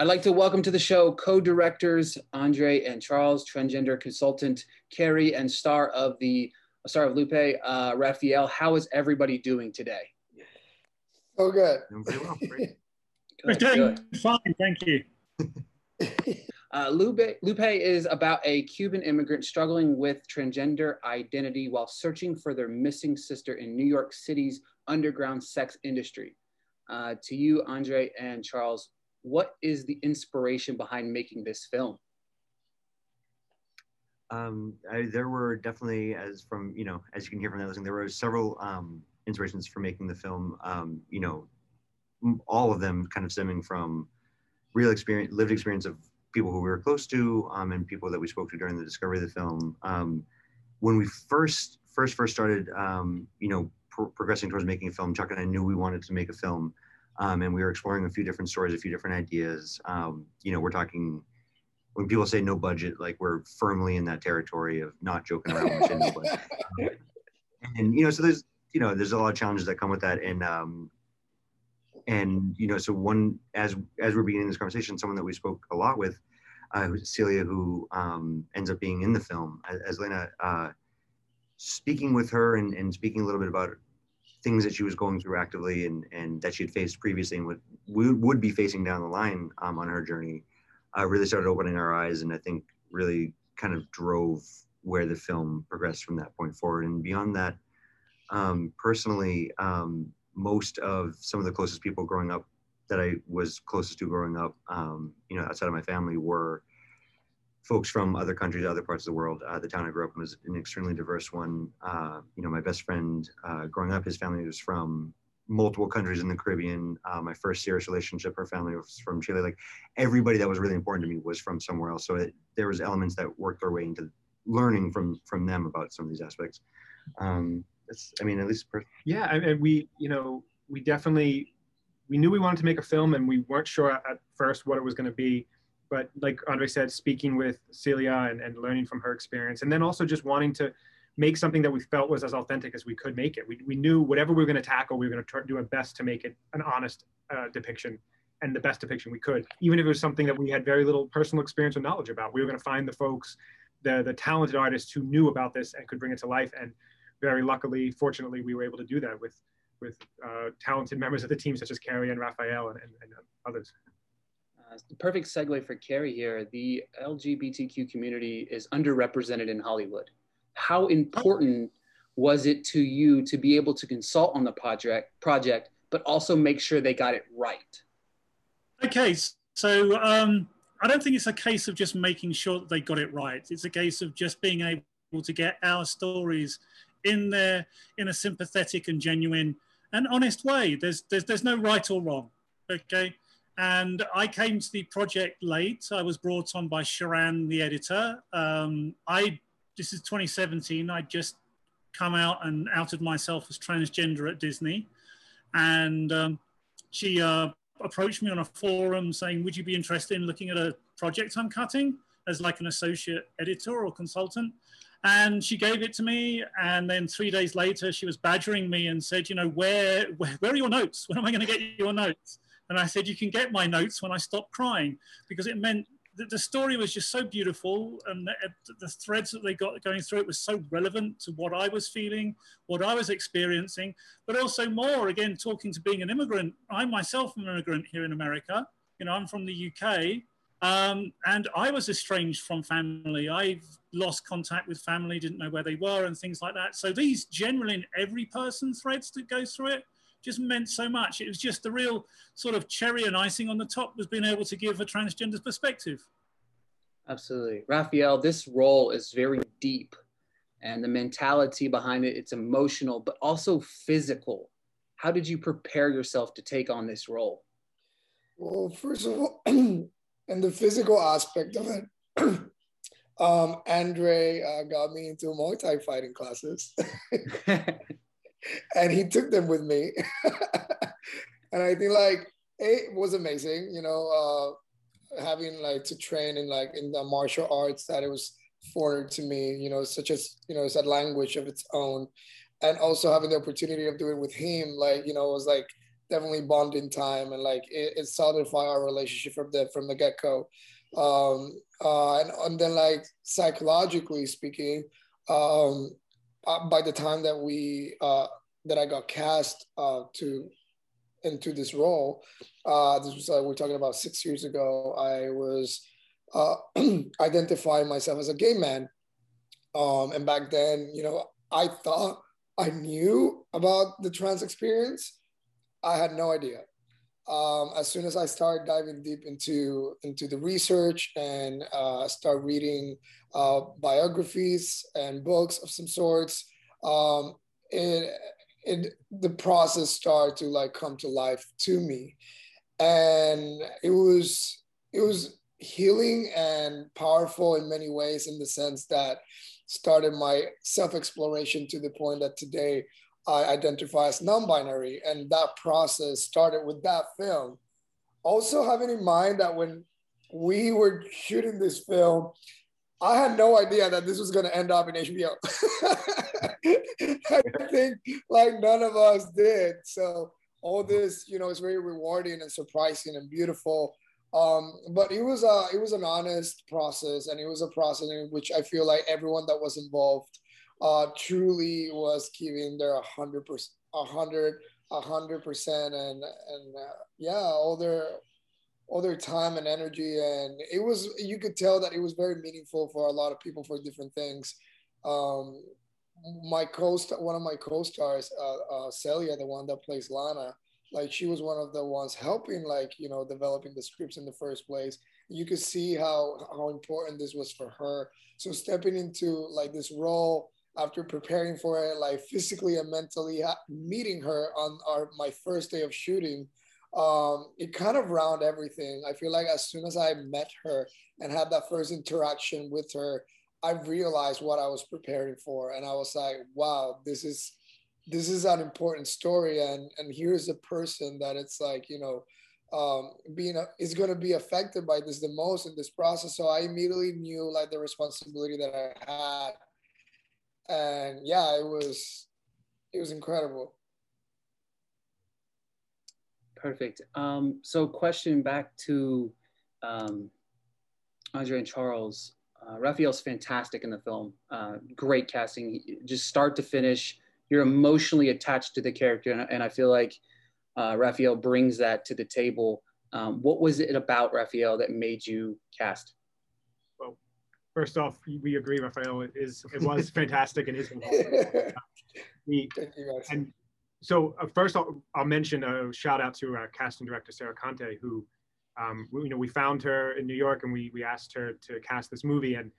I'd like to welcome to the show co-directors Andre and Charles, transgender consultant Kerry, and star of the star of Lupe, uh, Rafael. How is everybody doing today? So good. well. We're doing fine, thank you. Uh, Lupe, Lupe is about a Cuban immigrant struggling with transgender identity while searching for their missing sister in New York City's underground sex industry. Uh, to you, Andre and Charles, what is the inspiration behind making this film? Um, I, there were definitely, as from you know, as you can hear from that listening, there were several um, inspirations for making the film. Um, you know, all of them kind of stemming from real experience, lived experience of people who we were close to um, and people that we spoke to during the discovery of the film. Um, when we first first first started, um, you know, progressing towards making a film, Chuck and I knew we wanted to make a film, um, and we were exploring a few different stories, a few different ideas. Um, you know, we're talking when people say no budget, like we're firmly in that territory of not joking around when we no budget. and you know, so there's you know there's a lot of challenges that come with that, and um, and you know so one as as we're beginning this conversation someone that we spoke a lot with uh, celia who um, ends up being in the film as, as lena uh, speaking with her and, and speaking a little bit about things that she was going through actively and, and that she had faced previously and would, would be facing down the line um, on her journey uh, really started opening our eyes and i think really kind of drove where the film progressed from that point forward. And beyond that um, personally um, most of some of the closest people growing up that I was closest to growing up, um, you know, outside of my family were folks from other countries, other parts of the world. Uh, the town I grew up in was an extremely diverse one. Uh, you know, my best friend uh, growing up, his family was from multiple countries in the Caribbean. Uh, my first serious relationship, her family was from Chile. Like everybody that was really important to me was from somewhere else. So it, there was elements that worked their way into learning from from them about some of these aspects. Um, it's, I mean, at least. Per- yeah, and we, you know, we definitely, we knew we wanted to make a film, and we weren't sure at first what it was going to be. But like Andre said, speaking with Celia and, and learning from her experience, and then also just wanting to make something that we felt was as authentic as we could make it. We, we knew whatever we were going to tackle, we were going to do our best to make it an honest uh, depiction and the best depiction we could, even if it was something that we had very little personal experience or knowledge about. We were going to find the folks, the the talented artists who knew about this and could bring it to life. And very luckily, fortunately, we were able to do that with with uh, talented members of the team such as Kerry and Rafael and, and, and others. Uh, the perfect segue for Kerry here. The LGBTQ community is underrepresented in Hollywood. How important was it to you to be able to consult on the project, project, but also make sure they got it right? Okay, so um, I don't think it's a case of just making sure that they got it right. It's a case of just being able to get our stories in there in a sympathetic and genuine and honest way. There's, there's, there's no right or wrong, okay? And I came to the project late. I was brought on by Sharan, the editor. Um, I, this is 2017, I just come out and outed myself as transgender at Disney. And um, she uh, approached me on a forum saying, would you be interested in looking at a project I'm cutting as like an associate editor or consultant? And she gave it to me. And then three days later, she was badgering me and said, you know, where, where, where are your notes? When am I going to get your notes? And I said, you can get my notes when I stop crying because it meant that the story was just so beautiful and the, the, threads that they got going through it was so relevant to what I was feeling, what I was experiencing, but also more, again, talking to being an immigrant. I myself am an immigrant here in America. You know, I'm from the UK um, and I was estranged from family. I've lost contact with family, didn't know where they were, and things like that. So these generally in every person threads that go through it just meant so much. It was just the real sort of cherry and icing on the top was being able to give a transgender perspective. Absolutely. Rafael, this role is very deep and the mentality behind it, it's emotional, but also physical. How did you prepare yourself to take on this role? Well, first of all, and the physical aspect of it. um, Andre uh, got me into Muay Thai fighting classes, and he took them with me. and I think like it was amazing, you know, uh, having like to train in like in the martial arts that it was foreign to me, you know, such as you know, it's a language of its own, and also having the opportunity of doing with him, like you know, it was like definitely bonding time and like it, it solidified our relationship from the from the get-go um uh and, and then like psychologically speaking um by the time that we uh that i got cast uh to into this role uh this was uh, we're talking about six years ago i was uh identifying myself as a gay man um and back then you know i thought i knew about the trans experience I had no idea. Um, as soon as I start diving deep into into the research and uh, start reading uh, biographies and books of some sorts, um, it it the process started to like come to life to me, and it was it was healing and powerful in many ways in the sense that started my self exploration to the point that today I identify as non-binary, and that process started with that film. Also, having in mind that when we were shooting this film, I had no idea that this was going to end up in HBO. I think like none of us did. So all this, you know, is very rewarding and surprising and beautiful. Um, but it was a it was an honest process, and it was a process in which I feel like everyone that was involved uh, truly was giving their a hundred percent, a hundred, a hundred percent, and and uh, yeah, all their all their time and energy, and it was you could tell that it was very meaningful for a lot of people for different things. Um, my co one of my co-stars, uh, uh, Celia, the one that plays Lana, like she was one of the ones helping, like you know, developing the scripts in the first place. You could see how how important this was for her. So stepping into like this role after preparing for it, like physically and mentally, meeting her on our my first day of shooting, um, it kind of round everything. I feel like as soon as I met her and had that first interaction with her, I realized what I was preparing for, and I was like, wow, this is this is an important story, and and here's a person that it's like you know. Um, being a, is going to be affected by this the most in this process. So I immediately knew like the responsibility that I had and yeah, it was it was incredible. Perfect. Um, so, question back to um, Andre and Charles. Uh, Rafael's fantastic in the film. Uh, great casting, just start to finish. You're emotionally attached to the character, and, and I feel like uh, Rafael brings that to the table. Um, what was it about Rafael that made you cast? First off, we agree, Rafael. is it was fantastic and is we, and so uh, first I'll, I'll, mention a shout out to our casting director Sarah Conte, who um, we, you know we found her in New York and we we asked her to cast this movie and.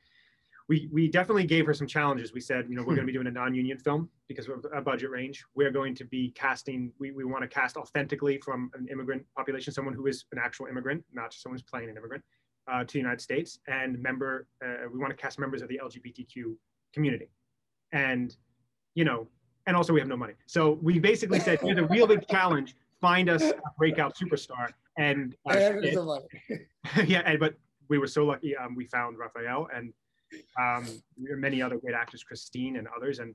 We, we definitely gave her some challenges. We said, you know, we're going to be doing a non-union film because of a budget range. We're going to be casting. We, we want to cast authentically from an immigrant population, someone who is an actual immigrant, not just someone who's playing an immigrant uh, to the United States and member, uh, we want to cast members of the LGBTQ community. And, you know, and also we have no money. So we basically said, here's a real big challenge, find us a breakout superstar. And, uh, and yeah, and, but we were so lucky um, we found Rafael and um, many other great actors, Christine and others. And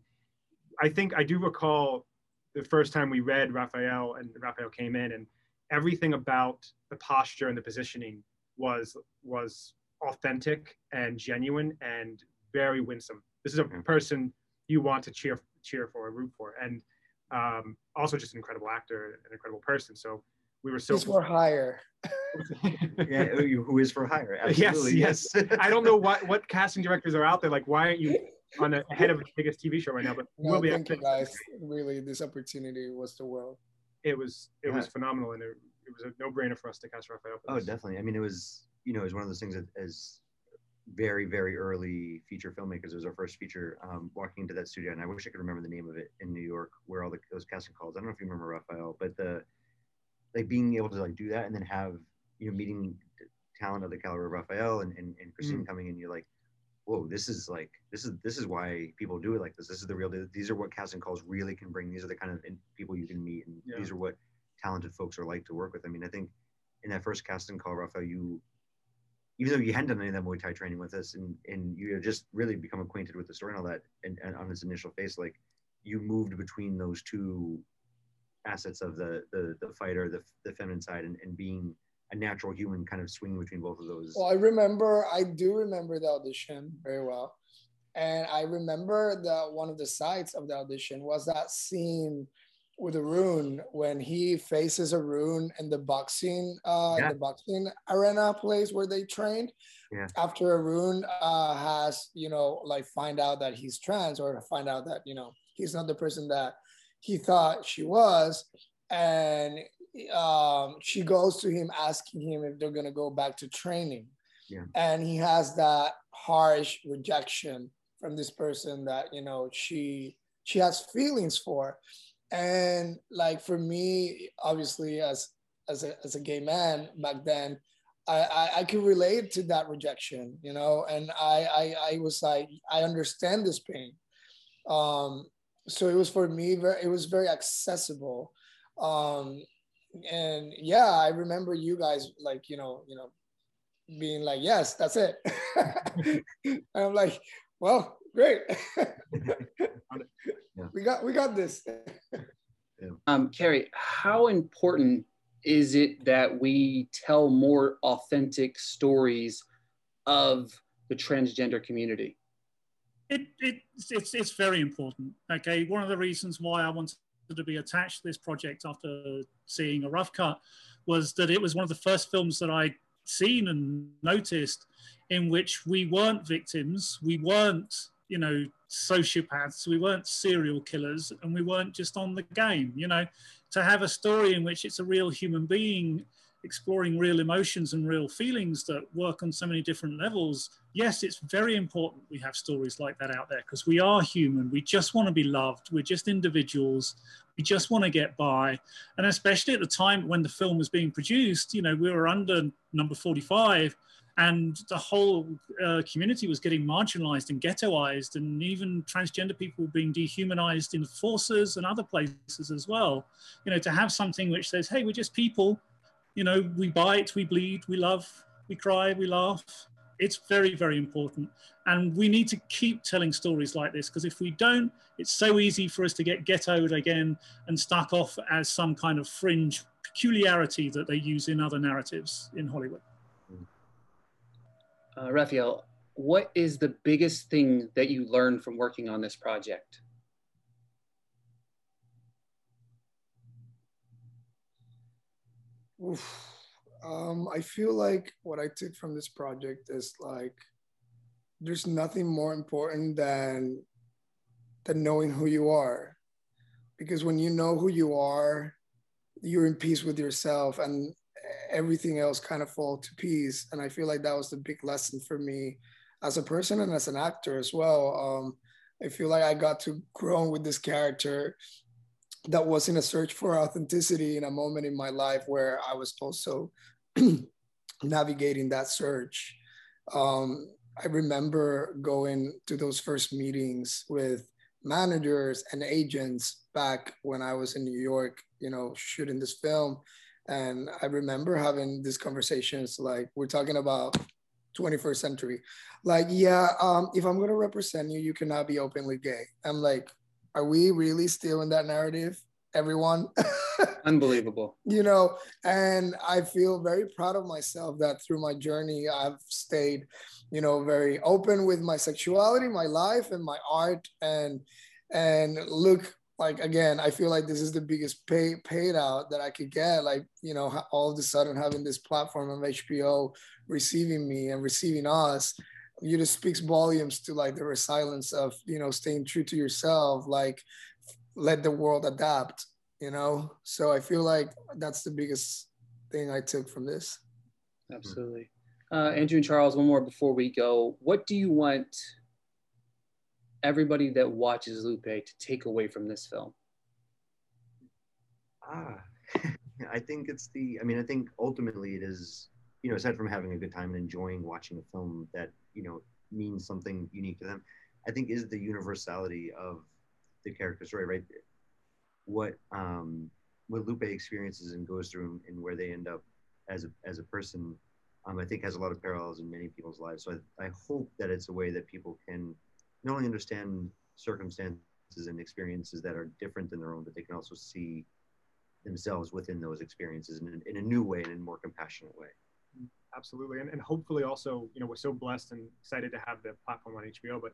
I think I do recall the first time we read Rafael and Rafael came in and everything about the posture and the positioning was was authentic and genuine and very winsome. This is a mm-hmm. person you want to cheer cheer for, root for, and um, also just an incredible actor, an incredible person. So we were so. He's for hire. yeah, who is for hire? Absolutely. Yes, yes. I don't know what what casting directors are out there. Like, why aren't you on a, ahead of the biggest TV show right now? But no, we'll be. Thank you guys. Really, this opportunity was the world. It was it yeah. was phenomenal, and it, it was a no-brainer for us to cast Rafael. oh, definitely. I mean, it was you know, it was one of those things that as very very early feature filmmakers. It was our first feature. Um, walking into that studio, and I wish I could remember the name of it in New York, where all the those casting calls. I don't know if you remember Rafael, but the like being able to like do that and then have you know meeting talent of the caliber of Rafael and and, and Christine mm. coming in, you're like, whoa, this is like this is this is why people do it like this. This is the real. These are what casting calls really can bring. These are the kind of people you can meet, and yeah. these are what talented folks are like to work with. I mean, I think in that first casting call, Rafael, you even though you hadn't done any of that Muay Thai training with us, and and you had just really become acquainted with the story and all that, and, and on this initial phase, like you moved between those two assets of the the, the fighter, the, the feminine side, and, and being a natural human kind of swinging between both of those. Well, I remember, I do remember the audition very well. And I remember that one of the sides of the audition was that scene with Arun when he faces Arun in the boxing uh yeah. the boxing arena place where they trained. Yeah. After Arun uh has, you know, like find out that he's trans or find out that, you know, he's not the person that he thought she was. And um, she goes to him asking him if they're going to go back to training. Yeah. And he has that harsh rejection from this person that, you know, she she has feelings for. And like for me, obviously as as a, as a gay man back then, I, I, I could relate to that rejection, you know, and I, I, I was like, I understand this pain. Um, so it was for me, very, it was very accessible. Um, and yeah, I remember you guys like, you know, you know, being like, yes, that's it. and I'm like, well, great. yeah. We got we got this. yeah. Um, Kerry, how important is it that we tell more authentic stories of the transgender community? It, it, it's, it's very important. Okay, one of the reasons why I wanted to be attached to this project after seeing a rough cut was that it was one of the first films that I'd seen and noticed in which we weren't victims, we weren't, you know, sociopaths, we weren't serial killers, and we weren't just on the game. You know, to have a story in which it's a real human being exploring real emotions and real feelings that work on so many different levels, yes, it's very important we have stories like that out there because we are human. We just want to be loved. We're just individuals. We just want to get by. And especially at the time when the film was being produced, you know, we were under number 45 and the whole uh, community was getting marginalized and ghettoized and even transgender people being dehumanized in forces and other places as well you know to have something which says hey we're just people you know, we bite, we bleed, we love, we cry, we laugh. It's very, very important. And we need to keep telling stories like this because if we don't, it's so easy for us to get ghettoed again and stuck off as some kind of fringe peculiarity that they use in other narratives in Hollywood. Uh, Rafael, what is the biggest thing that you learned from working on this project? Oof. Um, I feel like what I took from this project is like there's nothing more important than than knowing who you are. Because when you know who you are, you're in peace with yourself and everything else kind of fall to peace. And I feel like that was the big lesson for me as a person and as an actor as well. Um, I feel like I got to grow with this character that was in a search for authenticity in a moment in my life where I was also navigating that search. Um, I remember going to those first meetings with managers and agents back when I was in New York, you know, shooting this film. And I remember having these conversations like, we're talking about 21st century. Like, yeah, um, if I'm gonna represent you, you cannot be openly gay. I'm like, are we really still in that narrative? Everyone. Unbelievable. you know, and I feel very proud of myself that through my journey, I've stayed, you know, very open with my sexuality, my life, and my art. And and look, like again, I feel like this is the biggest pay paid out that I could get. Like, you know, all of a sudden having this platform of HBO receiving me and receiving us you just speaks volumes to like the resilience of you know staying true to yourself like let the world adapt you know? So i feel like that's the biggest thing i took from this. Absolutely. Uh, andre and charles one more before we go. What do you want everybody that watches lupe to take away from this film? Ah i think it's the i mean i think ultimately it is you know aside from having a good time and enjoying watching a film that you know means something unique to them i think is the universality of the character story right? What um what lupe experiences and goes through and where they end up as a as a person um, i think has a lot of parallels in many people's lives. So I, I hope that it's a way that people can not only understand circumstances and experiences that are different than their own but they can also see themselves within those experiences in, in a new way and in a more compassionate way. Absolutely. And, and hopefully also you know we're so blessed and excited to have the platform on hbo but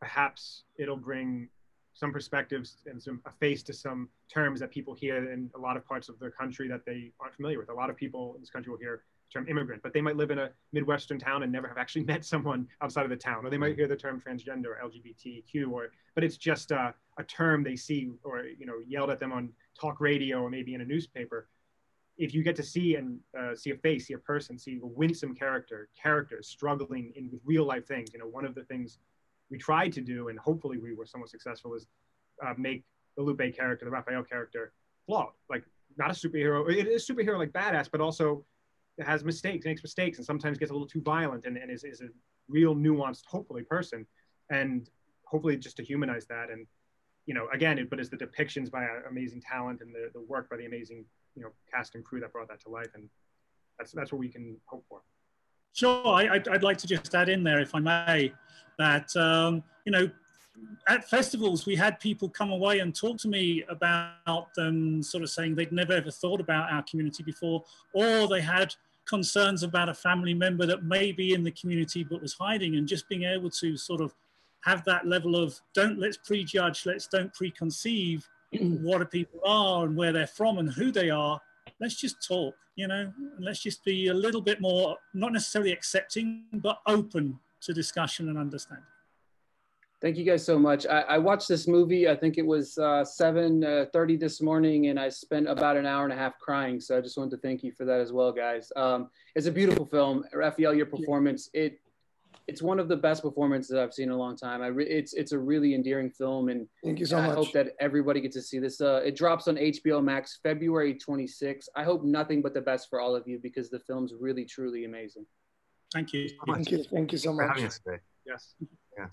perhaps it'll bring some perspectives and some a face to some terms that people hear in a lot of parts of the country that they aren't familiar with. A lot of people in this country will hear term immigrant but they might live in a midwestern town and never have actually met someone outside of the town or they might hear the term transgender or lgbtq or but it's just a, a term they see or you know yelled at them on talk radio or maybe in a newspaper if you get to see and uh, see a face, see a person, see a winsome character, characters struggling in with real life things. You know, one of the things we tried to do, and hopefully we were somewhat successful, is uh, make the Lupe character, the Rafael character, flawed. Like not a superhero. It is superhero like badass, but also has mistakes, makes mistakes, and sometimes gets a little too violent, and, and is, is a real nuanced, hopefully person, and hopefully just to humanize that and you know again it, but it's the depictions by amazing talent and the, the work by the amazing you know cast and crew that brought that to life, and that's that's what we can hope for. Sure, I, would I'd like to just add in there, if I may, that um, you know, at festivals we had people come away and talk to me about them, sort of saying they'd never ever thought about our community before, or they had concerns about a family member that may be in the community but was hiding, and just being able to sort of have that level of don't let's prejudge, let's don't preconceive, mm. what people are and where they're from and who they are. Let's just talk, you know, let's just be a little bit more, not necessarily accepting, but open to discussion and understanding. Thank you guys so much. I, I watched this movie. I think it was uh, 7:30 uh, this morning, and I spent about an hour and a half crying. So I just wanted to thank you for that as well, guys. Um, it's a beautiful film. Rafael, your performance it it's one of the best performances I've seen in a long time. I re- it's it's a really endearing film, and thank you so I much. hope that everybody gets to see this. Uh, it drops on HBO Max February 26. I hope nothing but the best for all of you because the film's really truly amazing. Thank you. Thank you. Thank you so much. For having us today. Yes. Yeah.